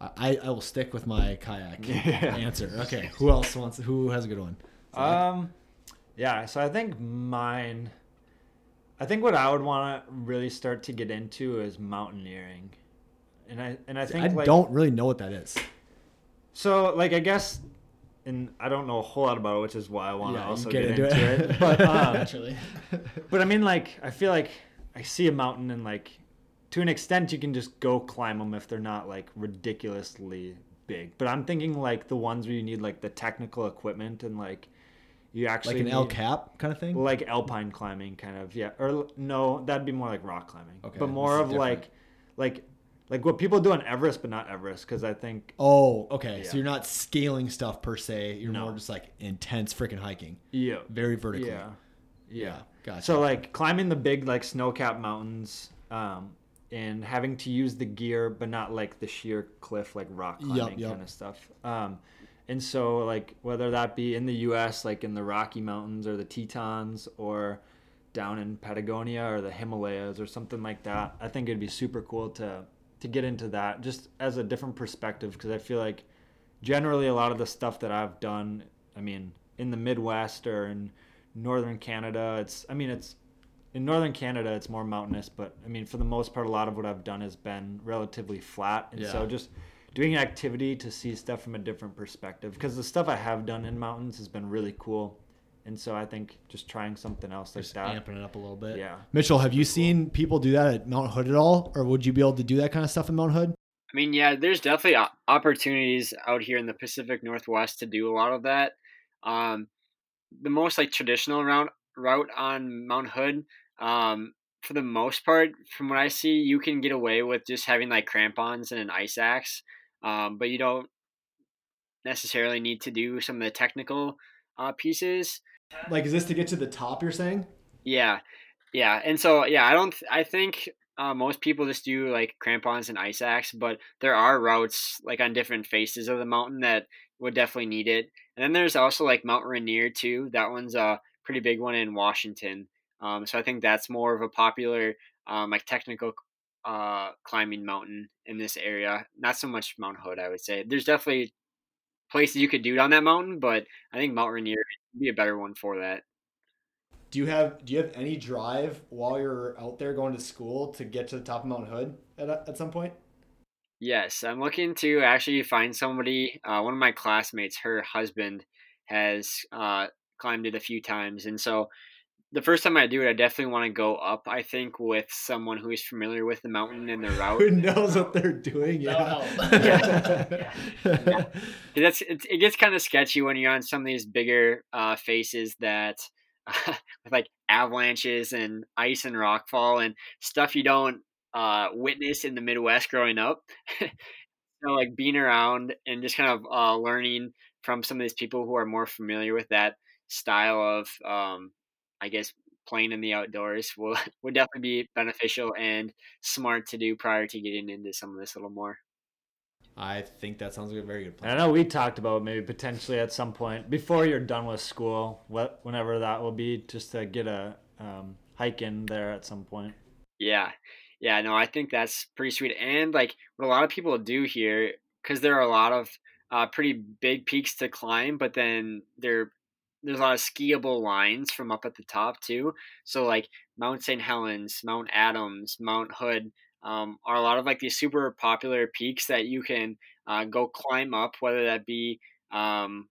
I, I will stick with my kayak Yeah. answer. Okay, who else wants? Who has a good one? Um, yeah. So I think mine. I think what I would want to really start to get into is mountaineering, and I and I think I like, don't really know what that is. So, like, I guess, and I don't know a whole lot about it, which is why I want to Yeah, you also get get, into into, it. it. But, um, Naturally. but I mean, like, I feel like I see a mountain, and like, to an extent, you can just go climb them if they're not like ridiculously big. But I'm thinking like the ones where you need like the technical equipment and like you actually Like an El need- Cap kind of thing. like alpine climbing kind of yeah or no that'd be more like rock climbing Okay, but more of is like like like what people do on everest but not everest because i think Oh, okay. So you're not scaling stuff per se. You're No. more just like intense freaking hiking, yeah very vertical. yeah yeah Gotcha. so like climbing the big like snow-capped mountains um and having to use the gear but not like the sheer cliff like rock climbing yup. kind of stuff um and so like whether that be in the us like in the rocky mountains or the tetons or down in patagonia or the himalayas or something like that i think it'd be super cool to to get into that just as a different perspective. Because i feel like generally a lot of the stuff that i've done i mean in the midwest or in northern canada it's i mean it's in northern canada it's more mountainous but i mean for the most part a lot of what i've done has been relatively flat. And so just doing an activity to see stuff from a different perspective because the stuff i have done in mountains has been really cool and so i think just trying something else like just that amping it up a little bit. yeah Mitchell, have you seen people do that at Mount Hood at all, or would you be able to do that kind of stuff in Mount Hood? I mean, yeah, there's definitely opportunities out here in the Pacific Northwest to do a lot of that. Um, the most like traditional route route on Mount Hood, um, for the most part, from what I see, you can get away with just having like crampons and an ice axe, um, but you don't necessarily need to do some of the technical uh, pieces. Like, is this to get to the top? You're saying? Yeah, yeah, and so yeah, I don't. I think uh, most people just do like crampons and ice axe, but there are routes like on different faces of the mountain that would definitely need it. And then there's also like Mount Rainier too. That one's a pretty big one in Washington. Um, so I think that's more of a popular um, like technical uh, climbing mountain in this area. Not so much Mount Hood, I would say. There's definitely places you could do it on that mountain, but I think Mount Rainier would be a better one for that. Do you have Do you have any drive while you're out there going to school to get to the top of Mount Hood at at some point? Yes, I'm looking to actually find somebody. Uh, one of my classmates, her husband, has uh, climbed it a few times, and so the first time I do it, I definitely want to go up. I think with someone who is familiar with the mountain and the route. Who knows what they're doing? That'll Yeah. help. That's it, it gets kind of sketchy when you're on some of these bigger uh, faces that with like avalanches and ice and rockfall and stuff you don't uh, witness in the Midwest growing up. so like being around and just kind of uh, learning from some of these people who are more familiar with that style of, um, I guess, playing in the outdoors will would definitely be beneficial and smart to do prior to getting into some of this a little more. I think that sounds like a very good plan. I know we talked about maybe potentially at some point before you're done with school, what whenever that will be, just to get a um, hike in there at some point. Yeah. Yeah, no, I think that's pretty sweet. And like what a lot of people do here, because there are a lot of uh, pretty big peaks to climb, but then there there's a lot of skiable lines from up at the top too. So like Mount St. Helens, Mount Adams, Mount Hood um, are a lot of like these super popular peaks that you can uh, go climb up, whether that be um,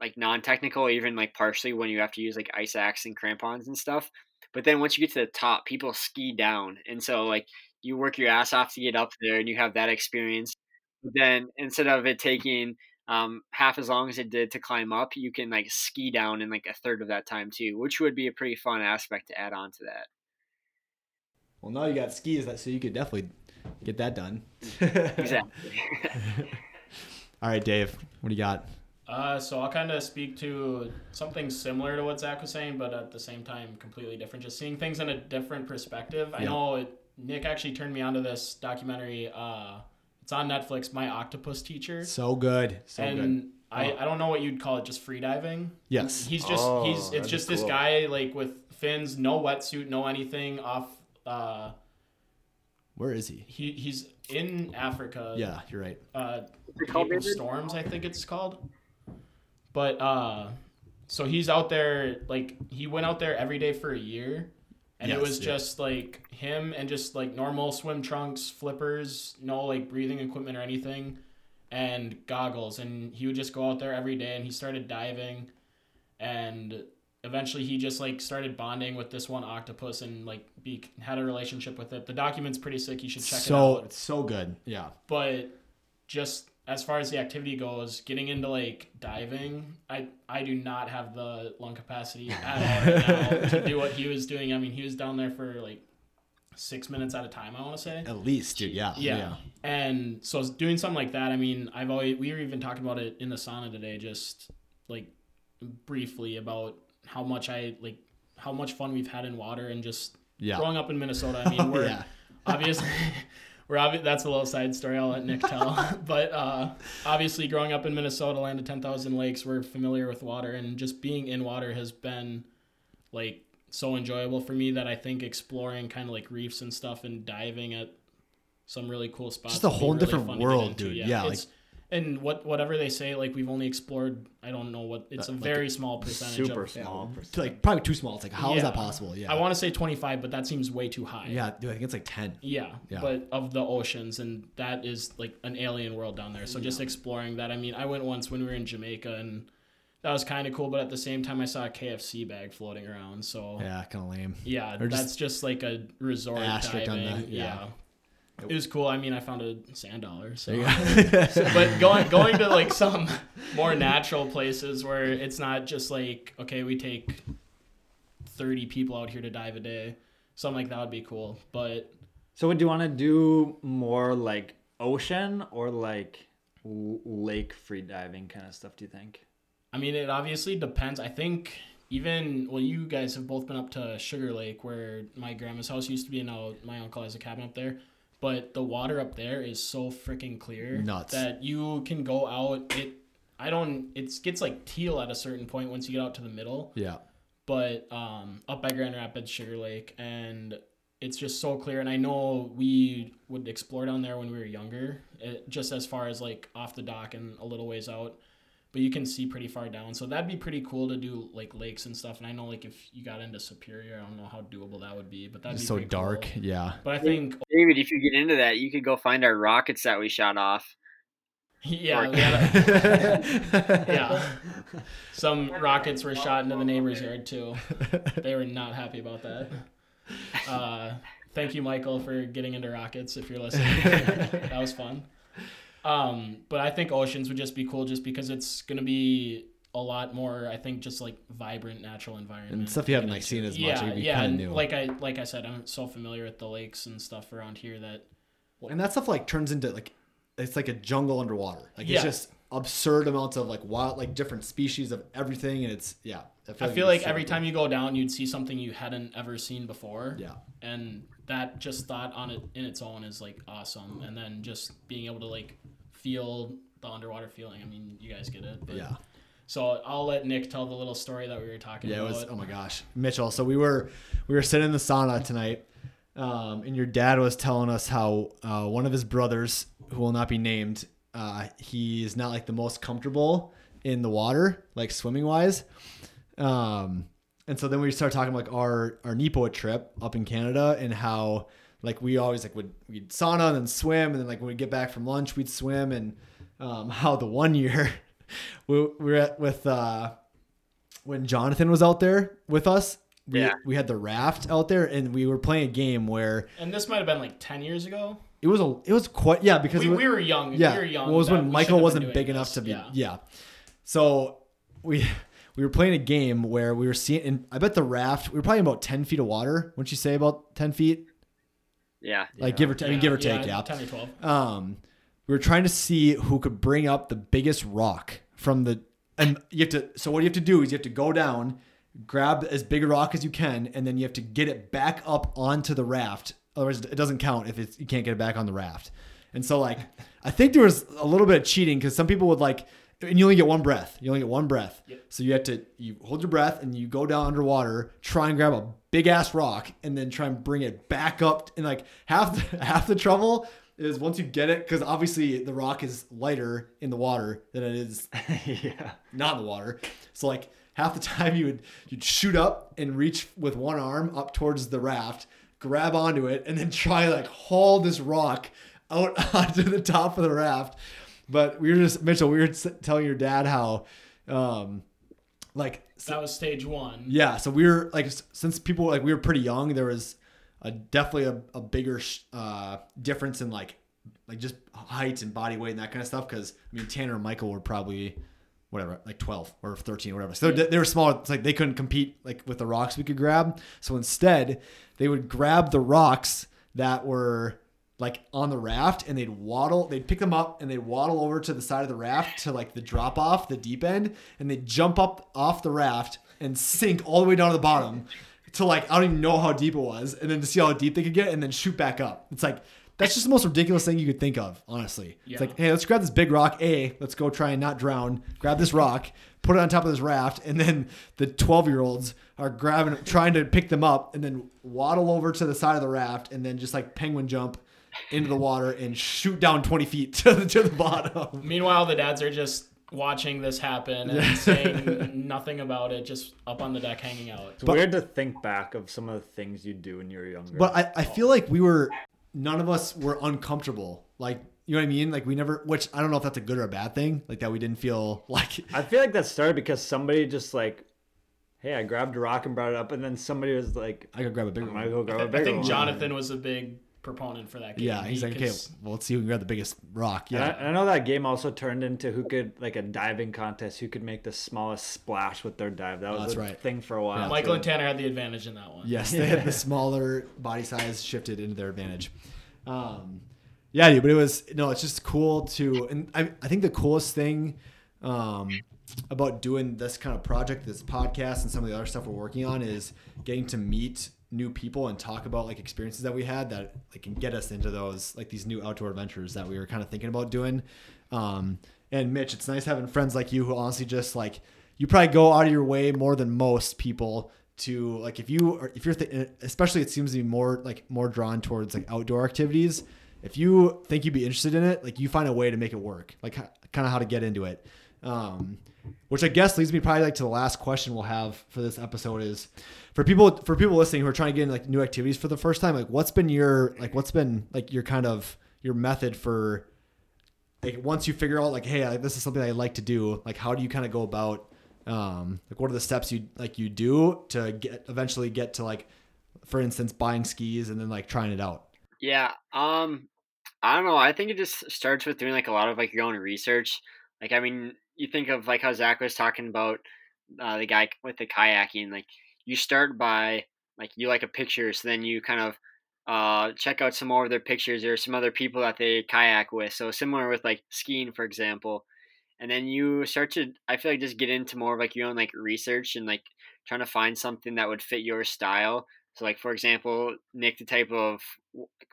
like non-technical, even like partially when you have to use like ice axe and crampons and stuff. But then once you get to the top, people ski down, and so like you work your ass off to get up there, and you have that experience. But then instead of it taking um, half as long as it did to climb up, you can like ski down in like a third of that time too, which would be a pretty fun aspect to add on to that. Well, now you got skis, that so you could definitely get that done. Exactly. All right, Dave, what do you got? Uh, so I'll kind of speak to something similar to what Zach was saying, but at the same time, completely different. Just seeing things in a different perspective. I know it, Nick actually turned me onto this documentary. Uh, it's on Netflix, My Octopus Teacher. So good, so and good. I, I don't know what you'd call it, just free diving. Yes. He's just Oh, he's it's be just this guy like with fins, no wetsuit, no anything off. Uh, Where is he? he he's in Africa. Yeah, you're right. uh, it called, Cape of David? Storms, I think it's called. But uh, so he's out there like he went out there every day for a year, and it was just like him and just like normal swim trunks, flippers, no like breathing equipment or anything, and goggles, and he would just go out there every day, and he started diving, and eventually he just like started bonding with this one octopus and like be had a relationship with it. The document's pretty sick. You should check so it out it's so good. Yeah. but just as far as the activity goes, getting into like diving, I I do not have the lung capacity at all right now to do what he was doing. I mean, he was down there for like six minutes at a time. I want to say. At least, dude. Yeah. Yeah. And so doing something like that, I mean, I've always we were even talking about it in the sauna today, just like briefly about how much I like how much fun we've had in water and just Yeah. growing up in Minnesota. I mean, we're yeah. obviously we're obvi- that's a little side story i'll let nick tell but uh, obviously growing up in minnesota land of 10000 lakes we're familiar with water and just being in water has been like so enjoyable for me that i think exploring kind of like reefs and stuff and diving at some really cool spots Just a whole really different fun to get world, dude. Yeah, it's- and what whatever they say like we've only explored i don't know what it's a Uh, like very small percentage Super of, small. T- Like probably too small. It's like how is Yeah. that possible? Yeah. i want to say 25 but that seems way too high yeah, dude. I think it's like ten. yeah, Yeah. but of the oceans, and that is like an alien world down there. So just exploring that. I mean, I went once when we were in Jamaica, and that was kind of cool. But at the same time, I saw a KFC bag floating around. So yeah, Yeah, kind of lame. Yeah, just that's just like a resort asterisk on diving. the- yeah. Yeah. It was cool. I mean, I found a sand dollar. So, but going going to like some more natural places where it's not just like okay, we take thirty people out here to dive a day. Something like that would be cool. But So would you want to do more like ocean or like lake free diving kind of stuff? Do you think? I mean, it obviously depends. I think even well, you guys have both been up to Sugar Lake, where my grandma's house used to be, and now my uncle has a cabin up there. But the water up there is so freaking clear Nuts. that you can go out. It, I don't. It gets like teal at a certain point once you get out to the middle. yeah. But um, up by Grand Rapids, Sugar Lake, and it's just so clear. And I know we would explore down there when we were younger, it, just as far as like off the dock and a little ways out. But you can see pretty far down, so that'd be pretty cool to do like lakes and stuff. And I know like if you got into Superior, I don't know how doable that would be, but that'd It's be so pretty cool. dark. Yeah. But I think David, if you get into that, you could go find our rockets that we shot off. yeah, Or- gotta- yeah. Some rockets were shot into the neighbor's yard too. They were not happy about that. Uh, thank you, Michael, for getting into rockets. If you're listening, that was fun. Um, but I think oceans would just be cool, just because it's gonna be a lot more. I think just like vibrant natural environment And stuff you haven't like seen as much. Yeah, It'd be yeah. kind of new. Like I like I said, I'm so familiar with the lakes and stuff around here that and that stuff like turns into like it's like a jungle underwater. Like Yeah. it's just absurd amounts of like wild like different species of everything and it's yeah. I feel like every time you go down, you'd see something you hadn't ever seen before. Yeah. and that just thought on it in its own is like awesome and then just being able to like feel the underwater feeling i mean you guys get it but, Yeah. so i'll let nick tell the little story that we were talking about. Yeah, it was oh my gosh. Mitchell. So we were we were sitting in the sauna tonight. Um, and your dad was telling us how uh, one of his brothers, who will not be named, uh, he's not like the most comfortable in the water, like swimming wise. Um, and so then we started talking like our our Nipoa trip up in Canada and how like we always like would we'd sauna and then swim and then like when we get back from lunch we'd swim and um, how the one year we, we were at with uh, when Jonathan was out there with us. We, Yeah. we had the raft out there and we were playing a game where and this might have been like 10 years ago it was a it was quite yeah because we, was, we were young. yeah we were young. well, it was when Michael wasn't big doing enough to be Yeah. yeah. So we we were playing a game where we were seeing and I bet the raft we were probably about ten feet of water. Wouldn't you say about ten feet? Yeah. Like give or t- I mean give or take yeah. ten or twelve. um, we were trying to see who could bring up the biggest rock from the and you have to so what you have to do is you have to go down grab as big a rock as you can and then you have to get it back up onto the raft otherwise it doesn't count if it's, you can't get it back on the raft and so like i think there was a little bit of cheating because some people would like and you only get one breath you only get one breath Yep. so you have to you hold your breath and you go down underwater try and grab a big ass rock and then try and bring it back up and like half the, half the trouble is once you get it because obviously the rock is lighter in the water than it is yeah. not in the water. So like half the time you would you'd shoot up and reach with one arm up towards the raft, grab onto it, and then try like haul this rock out onto the top of the raft. But we were just Mitchell, we were telling your dad how um like That was stage one. yeah, so we were like since people like we were pretty young, there was a definitely a, a bigger uh, difference in like like just height and body weight and that kind of stuff. Because I mean, Tanner and Michael were probably whatever like twelve or thirteen or whatever. So they, they were small. It's like they couldn't compete like with the rocks we could grab. So instead, they would grab the rocks that were like on the raft and they'd waddle they'd pick them up and they'd waddle over to the side of the raft to like the drop off the deep end and they'd jump up off the raft and sink all the way down to the bottom to like I don't even know how deep it was and then to see how deep they could get and then shoot back up. It's like that's just the most ridiculous thing you could think of, honestly. Yeah. It's like, hey, let's grab this big rock. A, let's go try and not drown. Grab this rock, put it on top of this raft, and then the twelve year olds are grabbing, trying to pick them up, and then waddle over to the side of the raft, and then just like penguin jump into the water and shoot down twenty feet to the, to the bottom. Meanwhile, the dads are just watching this happen and saying nothing about it, just up on the deck hanging out. It's But- weird to think back of some of the things you do when you were younger. But I, I feel like we were none of us were uncomfortable. Like you know what I mean? Like we never which I don't know if that's a good or a bad thing. Like that we didn't feel like I feel like that started because somebody just like, hey, I grabbed a rock and brought it up, and then somebody was like, I could grab a bigger might one. go grab a bigger I think one. Jonathan was a big proponent for that game. Yeah, he's like, okay, well, let's see who can grab the biggest rock. And I, Yeah. and I know that game also turned into who could like a diving contest, who could make the smallest splash with their dive. That was That's a right. thing for a while. Yeah. Michael too. and Tanner had the advantage in that one. Yes, they had the smaller body size shifted into their advantage. Um, yeah, dude, but it was no, it's just cool to, and I, I think the coolest thing um, about doing this kind of project, this podcast, and some of the other stuff we're working on is getting to meet new people and talk about like experiences that we had that like can get us into those like these new outdoor adventures that we were kind of thinking about doing. Um, and Mitch, it's nice having friends like you who honestly just like you probably go out of your way more than most people to like if you are if you're th- especially it seems to be more like more drawn towards like outdoor activities if you think you'd be interested in it like you find a way to make it work like kind of how to get into it um which i guess leads me probably like to the last question we'll have for this episode is for people for people listening who are trying to get into like new activities for the first time like what's been your like what's been like your kind of your method for like once you figure out like hey I, this is something i like to do like how do you kind of go about um like what are the steps you like you do to get eventually get to like for instance buying skis and then like trying it out Yeah. Um, I don't know. I think it just starts with doing like a lot of like your own research. Like, I mean, you think of like how Zach was talking about uh, the guy with the kayaking. Like, you start by like you like a picture, so then you kind of uh, check out some more of their pictures or some other people that they kayak with. So similar with like skiing, for example. And then you start to, I feel like, just get into more of like your own like research and like trying to find something that would fit your style. So, like for example, Nick, the type of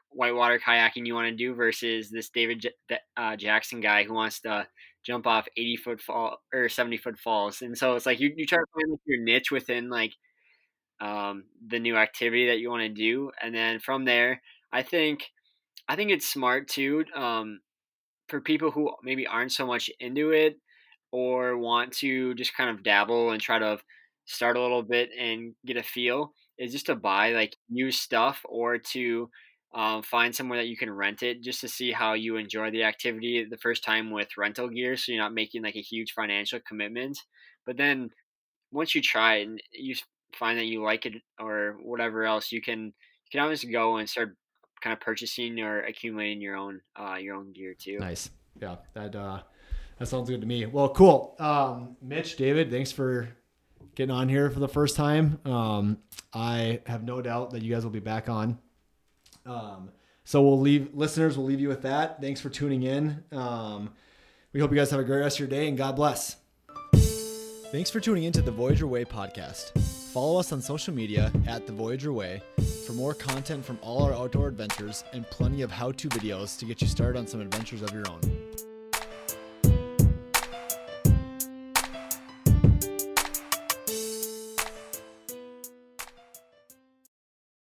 whitewater kayaking you want to do versus this David J- uh, Jackson guy who wants to jump off 80 foot fall or 70 foot falls. And so it's like you, you try to find like your niche within like um, the new activity that you want to do. And then from there, I think, I think it's smart too um, for people who maybe aren't so much into it or want to just kind of dabble and try to start a little bit and get a feel is just to buy like new stuff or to um, find somewhere that you can rent it just to see how you enjoy the activity the first time with rental gear so you're not making like a huge financial commitment but then once you try it and you find that you like it or whatever else you can you can always go and start kind of purchasing or accumulating your own uh, your own gear too. Nice. Yeah, that uh, that sounds good to me. Well, cool. Um, Mitch, David, thanks for getting on here for the first time. Um, I have no doubt that you guys will be back on. Um, so we'll leave listeners. We'll leave you with that. Thanks for tuning in. Um, we hope you guys have a great rest of your day and God bless. Thanks for tuning into the Voyageur Way podcast. Follow us on social media at the Voyageur Way for more content from all our outdoor adventures and plenty of how to videos to get you started on some adventures of your own.